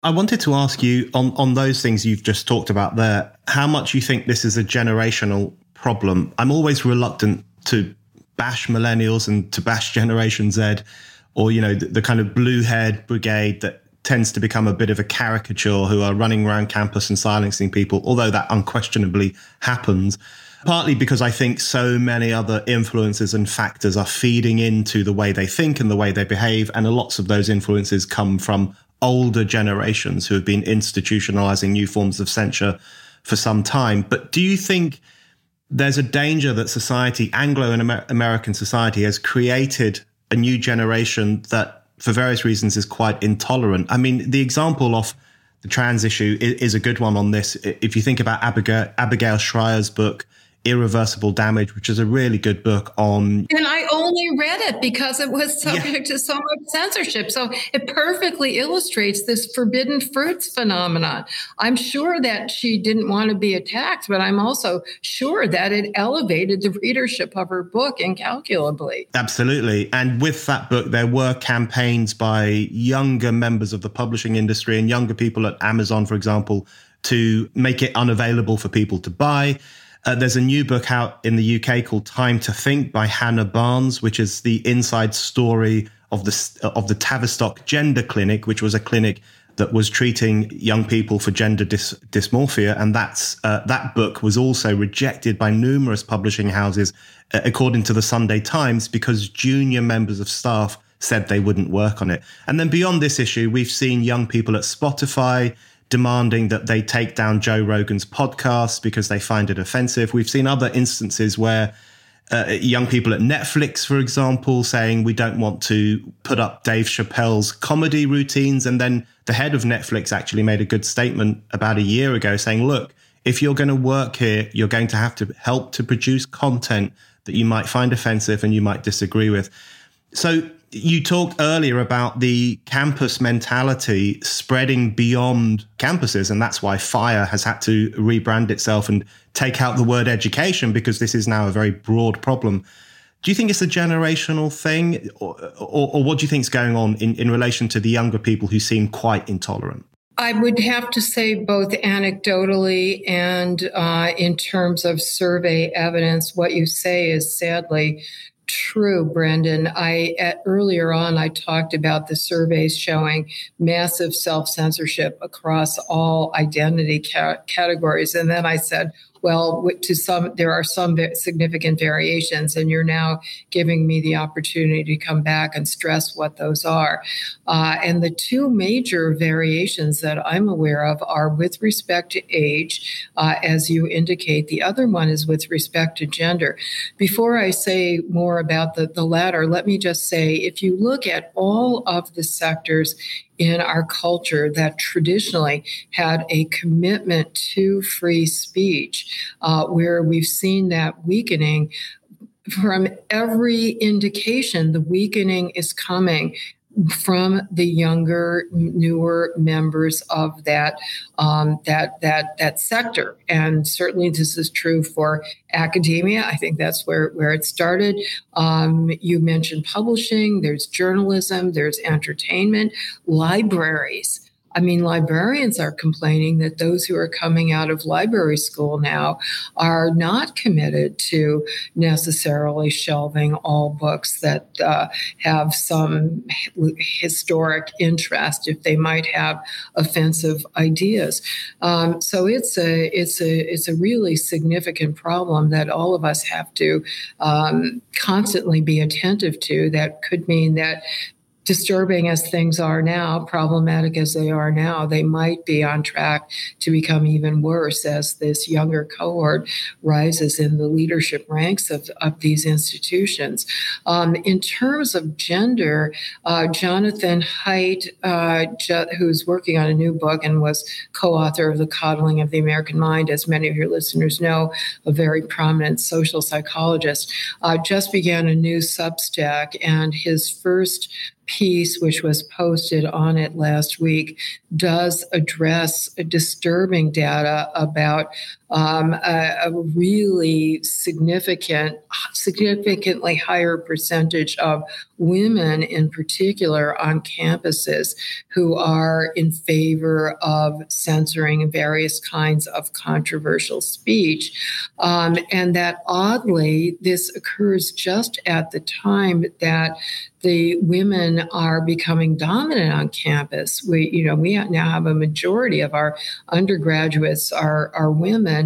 I wanted to ask you on, on those things you've just talked about there, how much you think this is a generational problem. I'm always reluctant to bash millennials and to bash Generation Z or, you know, the, the kind of blue haired brigade that tends to become a bit of a caricature who are running around campus and silencing people, although that unquestionably happens. Partly because I think so many other influences and factors are feeding into the way they think and the way they behave. And lots of those influences come from older generations who have been institutionalizing new forms of censure for some time. But do you think there's a danger that society, Anglo and Amer- American society, has created a new generation that for various reasons, is quite intolerant. I mean, the example of the trans issue is, is a good one on this. If you think about Abigail, Abigail Shrier's book, Irreversible Damage, which is a really good book on. And I only read it because it was subject yeah. to so much censorship. So it perfectly illustrates this forbidden fruits phenomenon. I'm sure that she didn't want to be attacked, but I'm also sure that it elevated the readership of her book incalculably. Absolutely. And with that book, there were campaigns by younger members of the publishing industry and younger people at Amazon, for example, to make it unavailable for people to buy. Uh, there's a new book out in the UK called Time to Think by Hannah Barnes, which is the inside story of the of the Tavistock Gender Clinic, which was a clinic that was treating young people for gender dys- dysmorphia, and that's uh, that book was also rejected by numerous publishing houses, uh, according to the Sunday Times, because junior members of staff said they wouldn't work on it. And then beyond this issue, we've seen young people at Spotify demanding that they take down Joe Rogan's podcast because they find it offensive. We've seen other instances where uh, young people at Netflix, for example, saying we don't want to put up Dave Chappelle's comedy routines. And then the head of Netflix actually made a good statement about a year ago saying, look, if you're going to work here, you're going to have to help to produce content that you might find offensive and you might disagree with. So you talked earlier about the campus mentality spreading beyond campuses, and that's why FIRE has had to rebrand itself and take out the word education because this is now a very broad problem. Do you think it's a generational thing, or, or, or what do you think is going on in, in relation to the younger people who seem quite intolerant? I would have to say both anecdotally and uh, in terms of survey evidence, what you say is sadly true, Brendan. I at, earlier on I talked about the surveys showing massive self censorship across all identity ca- categories, and then I said, well, to some, there are some significant variations, and you're now giving me the opportunity to come back and stress what those are. Uh, and the two major variations that I'm aware of are with respect to age, uh, as you indicate. The other one is with respect to gender. Before I say more about the, the latter, let me just say if you look at all of the sectors in our culture that traditionally had a commitment to free speech, uh, where we've seen that weakening. From every indication, the weakening is coming from the younger, newer members of that um, that that that sector. And certainly, this is true for academia. I think that's where where it started. Um, you mentioned publishing. There's journalism. There's entertainment. Libraries. I mean, librarians are complaining that those who are coming out of library school now are not committed to necessarily shelving all books that uh, have some historic interest if they might have offensive ideas. Um, so it's a it's a it's a really significant problem that all of us have to um, constantly be attentive to. That could mean that disturbing as things are now, problematic as they are now, they might be on track to become even worse as this younger cohort rises in the leadership ranks of, of these institutions. Um, in terms of gender, uh, Jonathan Haidt, uh, who's working on a new book and was co author of The Coddling of the American Mind, as many of your listeners know, a very prominent social psychologist, uh, just began a new Substack, and his first piece, which was posted on it last week, does address disturbing data about um, a, a, really significant, significantly higher percentage of women in particular on campuses who are in favor of censoring various kinds of controversial speech. Um, and that oddly, this occurs just at the time that the women are becoming dominant on campus. We, you know, we now have a majority of our undergraduates are, are women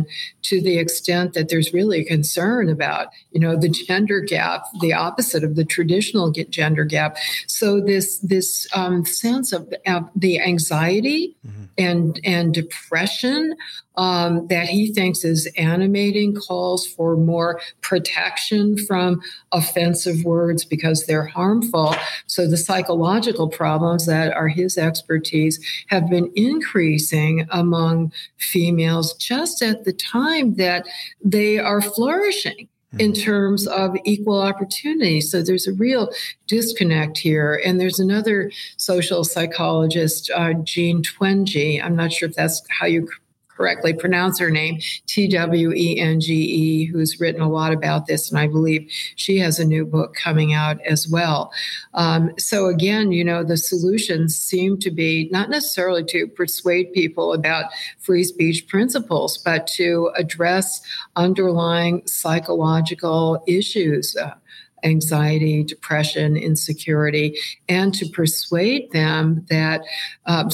to the extent that there's really a concern about, you know, the gender gap, the opposite of the traditional gender gap. So this, this um, sense of uh, the anxiety mm-hmm. And, and depression um, that he thinks is animating calls for more protection from offensive words because they're harmful. So the psychological problems that are his expertise have been increasing among females just at the time that they are flourishing in mm-hmm. terms of equal opportunity. So there's a real disconnect here. And there's another social psychologist, uh, Jean Twenge. I'm not sure if that's how you correctly pronounce her name, T W E N G E, who's written a lot about this. And I believe she has a new book coming out as well. Um, so, again, you know, the solutions seem to be not necessarily to persuade people about free speech principles, but to address underlying psychological issues. Uh, anxiety, depression, insecurity, and to persuade them that uh,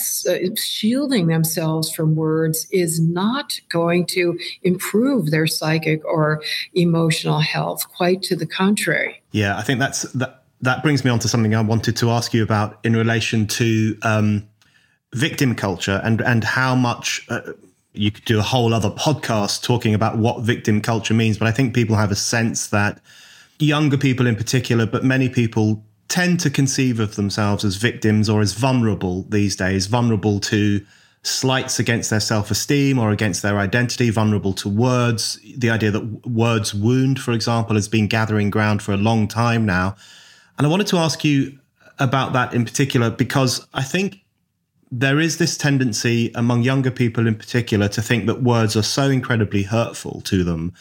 shielding themselves from words is not going to improve their psychic or emotional health. Quite to the contrary. Yeah, I think that's that. That brings me on to something I wanted to ask you about in relation to um, victim culture and and how much. Uh, you could do a whole other podcast talking about what victim culture means, but I think people have a sense that younger people in particular, but many people tend to conceive of themselves as victims or as vulnerable these days, vulnerable to slights against their self esteem or against their identity, vulnerable to words. The idea that words wound, for example, has been gathering ground for a long time now. And I wanted to ask you about that in particular because I think there is this tendency among younger people in particular to think that words are so incredibly hurtful to them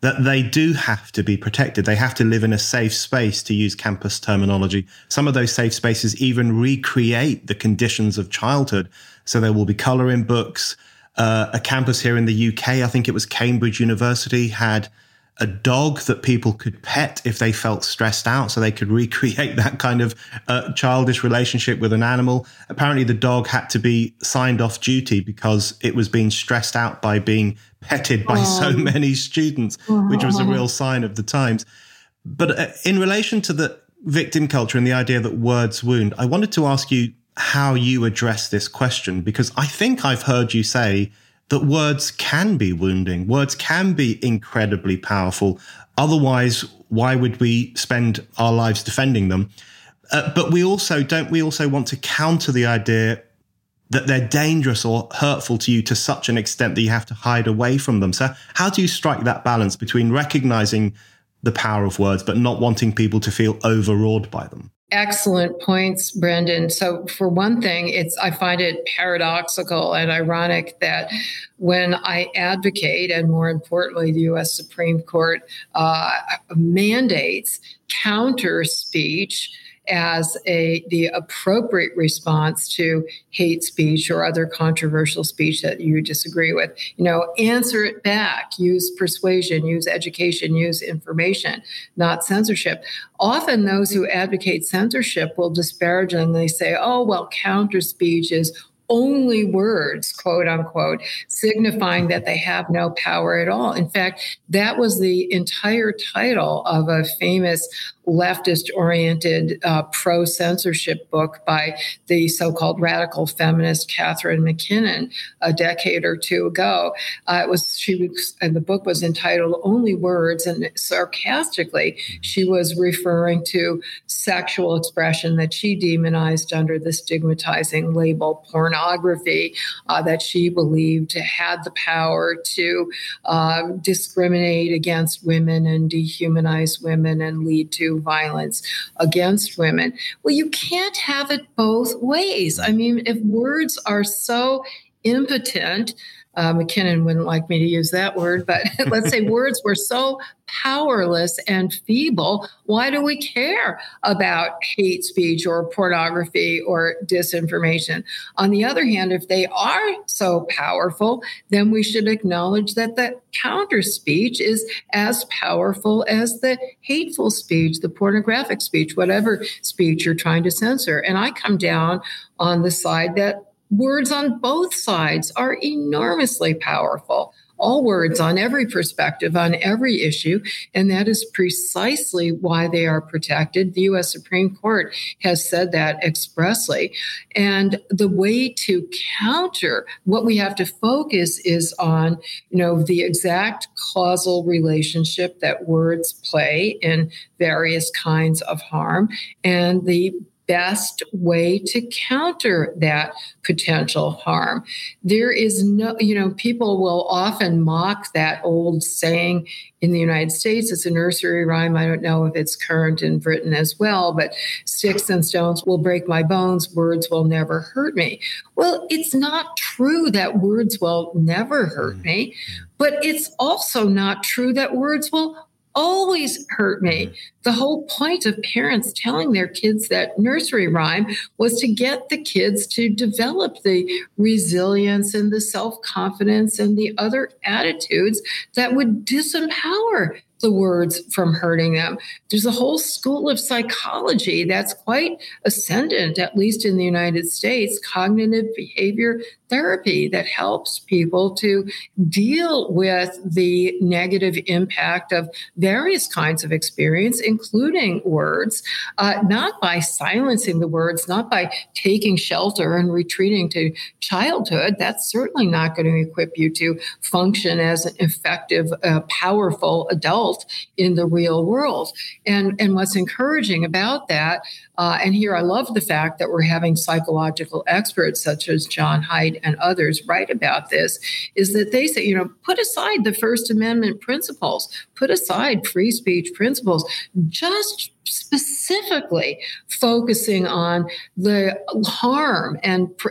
that they do have to be protected. They have to live in a safe space, to use campus terminology. Some of those safe spaces even recreate the conditions of childhood. So there will be color in books. Uh, a campus here in the UK, I think it was Cambridge University, had a dog that people could pet if they felt stressed out, so they could <laughs> recreate that kind of uh, childish relationship with an animal. Apparently, the dog had to be signed off duty because it was being stressed out by being petted by so <laughs> many students, which was a real sign of the times. But uh, in relation to the victim culture and the idea that words wound, I wanted to ask you how you address this question because I think I've heard you say that words can be wounding, words can be incredibly powerful. Otherwise, why would we spend our lives defending them? Uh, but we also don't we also want to counter the idea that they're dangerous or hurtful to you to such an extent that you have to hide away from them. So how do you strike that balance between recognizing the power of words but not wanting people to feel overawed by them? Excellent points, Brendan. So, for one thing, it's I find it paradoxical and ironic that when I advocate, and more importantly, the U.S. Supreme Court uh, mandates counter speech as a the appropriate response to hate speech or other controversial speech that you disagree with. You know answer it back. Use persuasion use education use information not censorship. Often those who advocate censorship will disparagingly say oh well counter speech is only words, quote unquote, signifying that they have no power at all. In fact, that was the entire title of a famous leftist oriented uh, pro censorship book by the so called radical feminist Catharine MacKinnon a decade or two ago. Uh, it was, she was, and the book was entitled Only Words, and sarcastically, she was referring to sexual expression that she demonized under the stigmatizing label pornography uh, that she believed had the power to uh, discriminate against women and dehumanize women and lead to violence against women. Well, you can't have it both ways. I mean, if words are so impotent, uh, MacKinnon wouldn't like me to use that word, but <laughs> let's say <laughs> words were so powerless and feeble. Why do we care about hate speech or pornography or disinformation? On the other hand, if they are so powerful, then we should acknowledge that the counter speech is as powerful as the hateful speech, the pornographic speech, whatever speech you're trying to censor. And I come down on the side that words on both sides are enormously powerful. all words on every perspective, on every issue. And that is precisely why they are protected. The U.S. Supreme Court has said that expressly. And the way to counter what we have to focus is on, you know, the exact causal relationship that words play in various kinds of harm and the best way to counter that potential harm. There is no, you know, people will often mock that old saying in the United States. It's a nursery rhyme. I don't know if it's current in Britain as well, but sticks and stones will break my bones, words will never hurt me. Well, it's not true that words will never hurt mm. me, but it's also not true that words will always hurt me. Mm-hmm. The whole point of parents telling their kids that nursery rhyme was to get the kids to develop the resilience and the self confidence and the other attitudes that would disempower the words from hurting them. There's a whole school of psychology that's quite ascendant, at least in the United States, cognitive behavior therapy that helps people to deal with the negative impact of various kinds of experience, including words, uh, not by silencing the words, not by taking shelter and retreating to childhood. That's certainly not going to equip you to function as an effective, uh, powerful adult in the real world. And, and what's encouraging about that uh, and here I love the fact that we're having psychological experts such as Jon Haidt and others write about this, is that they say, you know, put aside the First Amendment principles, put aside free speech principles, just specifically focusing on the harm and pr-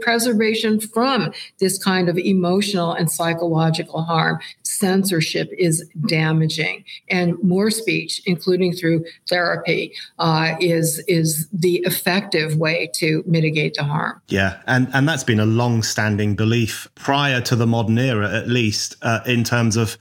preservation from this kind of emotional and psychological harm. Censorship is damaging, and more speech, including through therapy, uh, is is the effective way to mitigate the harm. Yeah, and and that's been a long-standing belief prior to the modern era, at least uh, in terms of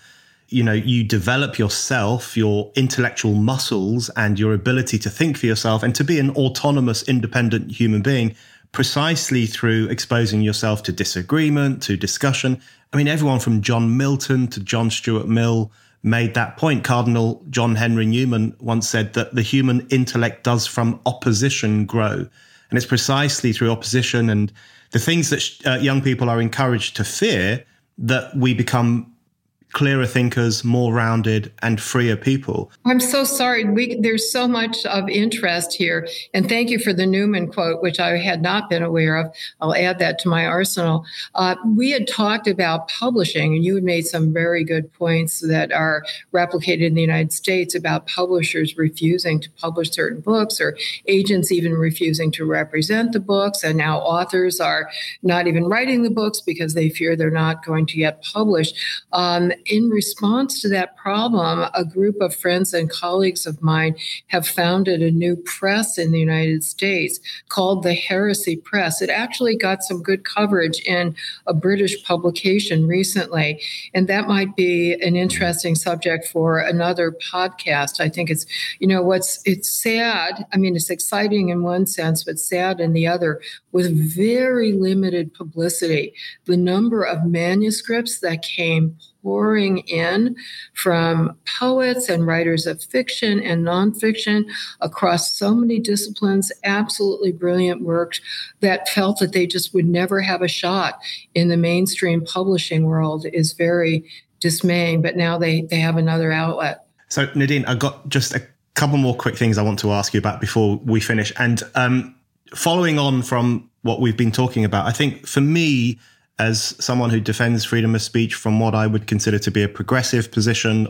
you know you develop yourself your intellectual muscles and your ability to think for yourself and to be an autonomous independent human being precisely through exposing yourself to disagreement to discussion. I mean everyone from john milton to john stuart mill made that point. Cardinal john henry newman once said that the human intellect does from opposition grow. And it's precisely through opposition and the things that uh, young people are encouraged to fear that we become clearer thinkers, more rounded, and freer people. I'm so sorry. We, there's so much of interest here. And thank you for the Newman quote, which I had not been aware of. I'll add that to my arsenal. Uh, we had talked about publishing, and you had made some very good points that are replicated in the United States about publishers refusing to publish certain books or agents even refusing to represent the books. And now authors are not even writing the books because they fear they're not going to get published. Um, in response to that problem, a group of friends and colleagues of mine have founded a new press in the United States called the Heresy Press. It actually got some good coverage in a British publication recently, and that might be an interesting subject for another podcast. I think it's, you know, what's it's sad. I mean, it's exciting in one sense, but sad in the other, with very limited publicity. The number of manuscripts that came pouring in from poets and writers of fiction and nonfiction across so many disciplines, absolutely brilliant works that felt that they just would never have a shot in the mainstream publishing world is very dismaying. But now they, they have another outlet. So, Nadine, I've got just a couple more quick things I want to ask you about before we finish. And um, following on from what we've been talking about, I think for me, as someone who defends freedom of speech from what I would consider to be a progressive position.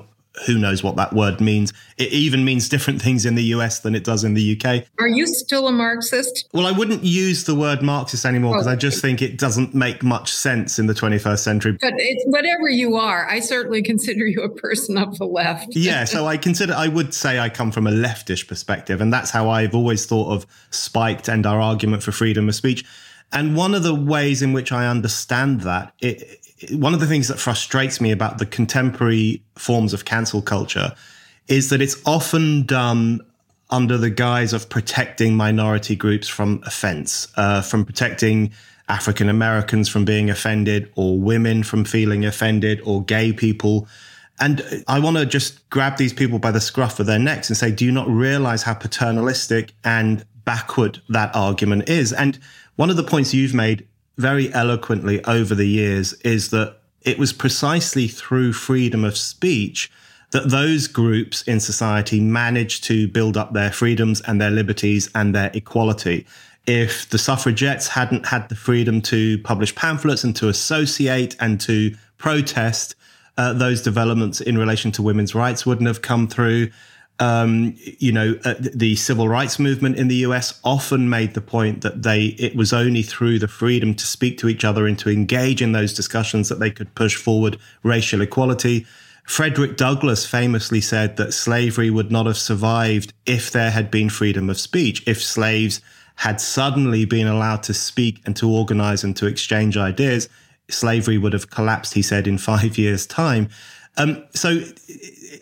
Who knows what that word means? It even means different things in the US than it does in the UK. Are you still a Marxist? Well, I wouldn't use the word Marxist anymore because oh, I just think it doesn't make much sense in the 21st century. But it's whatever you are, I certainly <laughs> consider you a person of the left. <laughs> yeah, so I consider, I would say I come from a leftish perspective, and that's how I've always thought of Spiked and our argument for freedom of speech. And one of the ways in which I understand that, it, it, one of the things that frustrates me about the contemporary forms of cancel culture is that it's often done under the guise of protecting minority groups from offense, uh, from protecting African Americans from being offended, or women from feeling offended, or gay people. And I want to just grab these people by the scruff of their necks and say, do you not realize how paternalistic and backward that argument is? And one of the points you've made very eloquently over the years is that it was precisely through freedom of speech that those groups in society managed to build up their freedoms and their liberties and their equality. If the suffragettes hadn't had the freedom to publish pamphlets and to associate and to protest, uh, those developments in relation to women's rights wouldn't have come through. Um, you know, uh, the civil rights movement in the US often made the point that they it was only through the freedom to speak to each other and to engage in those discussions that they could push forward racial equality. Frederick Douglass famously said that slavery would not have survived if there had been freedom of speech, if slaves had suddenly been allowed to speak and to organize and to exchange ideas, slavery would have collapsed, he said, in <laughs> five years' time. Um, so,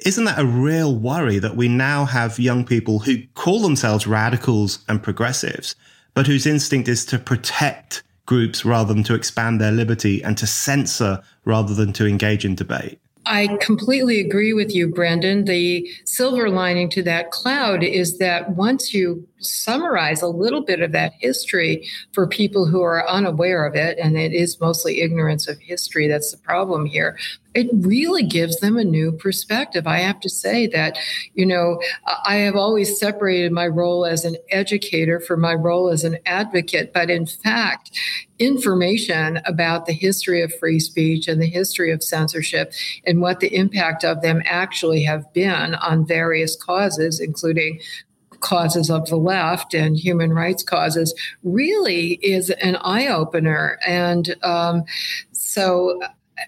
isn't that a real worry that we now have young people who call themselves radicals and progressives, but whose instinct is to protect groups rather than to expand their liberty and to censor rather than to engage in debate? I completely agree with you, Brendan. The silver lining to that cloud is that once you summarize a little bit of that history for people who are unaware of it, and it is mostly ignorance of history that's the problem here, it really gives them a new perspective. I have to say that, you know, I have always separated my role as an educator from my role as an advocate. But in fact, information about the history of free speech and the history of censorship and what the impact of them actually have been on various causes, including causes of the left and human rights causes really is an eye opener. And um, so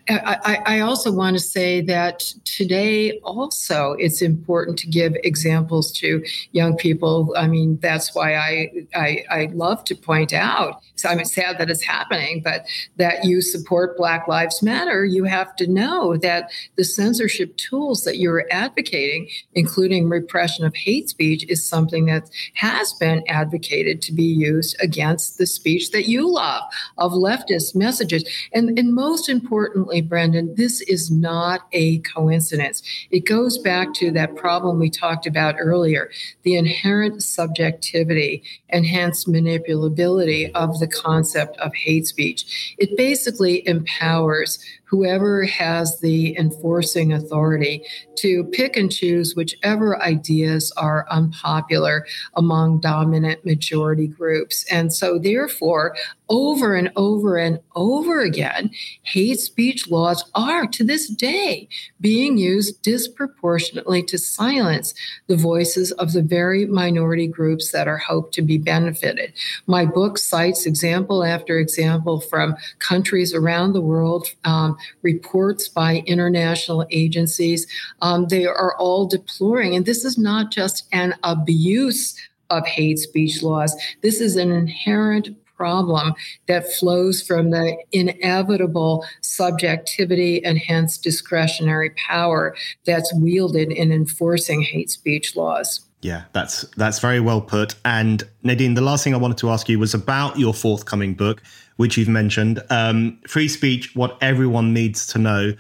I, I, also want to say that today also it's important to give examples to young people. I mean, that's why I, I, I love to point out. So I'm sad that it's happening, but that you support Black Lives Matter, you have to know that the censorship tools that you're advocating, including repression of hate speech, is something that has been advocated to be used against the speech that you love of leftist messages. And, and most importantly, Brendan, this is not a coincidence. It goes back to that problem we talked about earlier the inherent subjectivity and hence manipulability of the concept of hate speech. It basically empowers whoever has the enforcing authority to pick and choose whichever ideas are unpopular among dominant majority groups. And so, therefore, over and over and over again, hate speech laws are to this day being used disproportionately to silence the voices of the very minority groups that are hoped to be benefited. My book cites example after example from countries around the world, um, reports by international agencies. Um, they are all deploring, and this is not just an abuse of hate speech laws. This is an inherent problem that flows from the inevitable subjectivity and hence discretionary power that's wielded in enforcing hate speech laws. Yeah, that's that's very well put. And Nadine, the last thing I wanted to ask you was about your forthcoming book, which you've mentioned, um, "Free Speech: What Everyone Needs to Know."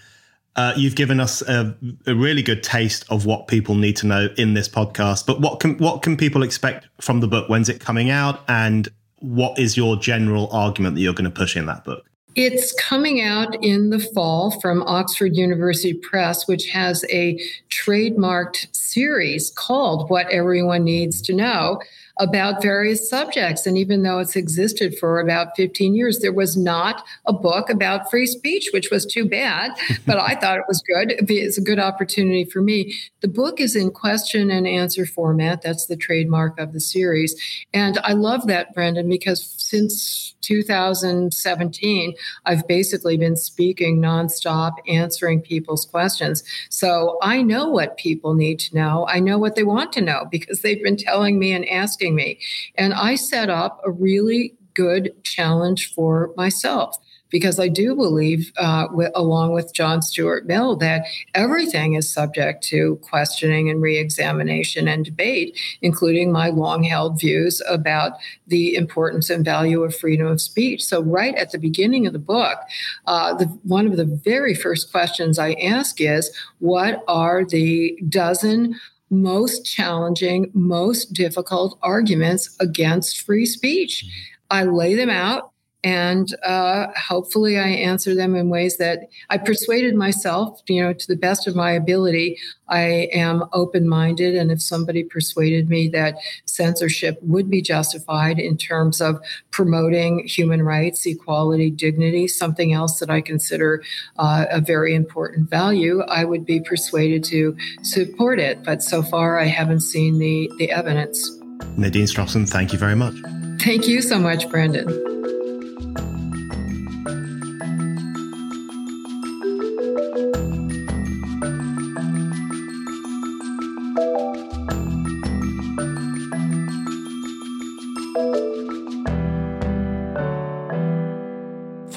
Uh, you've given us a, a, really good taste of what people need to know in this podcast. But what can what can people expect from the book? When's it coming out? And what is your general argument that you're going to push in that book? It's coming out in the fall from Oxford University Press, which has a trademarked series called What Everyone Needs to Know about various subjects. And even though it's existed for about 15 years, there was not a book about free speech, which was too bad, <laughs> but I thought it was good. It's a good opportunity for me. The book is in question and answer format. That's the trademark of the series. And I love that, Brendan, because since 2017, I've basically been speaking nonstop, answering people's questions. So I know what people need to know. I know what they want to know because they've been telling me and asking me. And I set up a really good challenge for myself because I do believe, uh, w- along with John Stuart Mill, that everything is subject to questioning and reexamination and debate, including my long held views about the importance and value of freedom of speech. So, right at the beginning of the book, uh, the, one of the very first questions I ask is what are the dozen most challenging, most difficult arguments against free speech? I lay them out and uh, hopefully i answer them in ways that i persuaded myself you know to the best of my ability i am open-minded. And if somebody persuaded me that censorship would be justified in terms of promoting human rights equality dignity something else that i consider uh, a very important value i would be persuaded to support it. But so far i haven't seen the the evidence. Nadine strossen thank you very much. Thank you so much brendan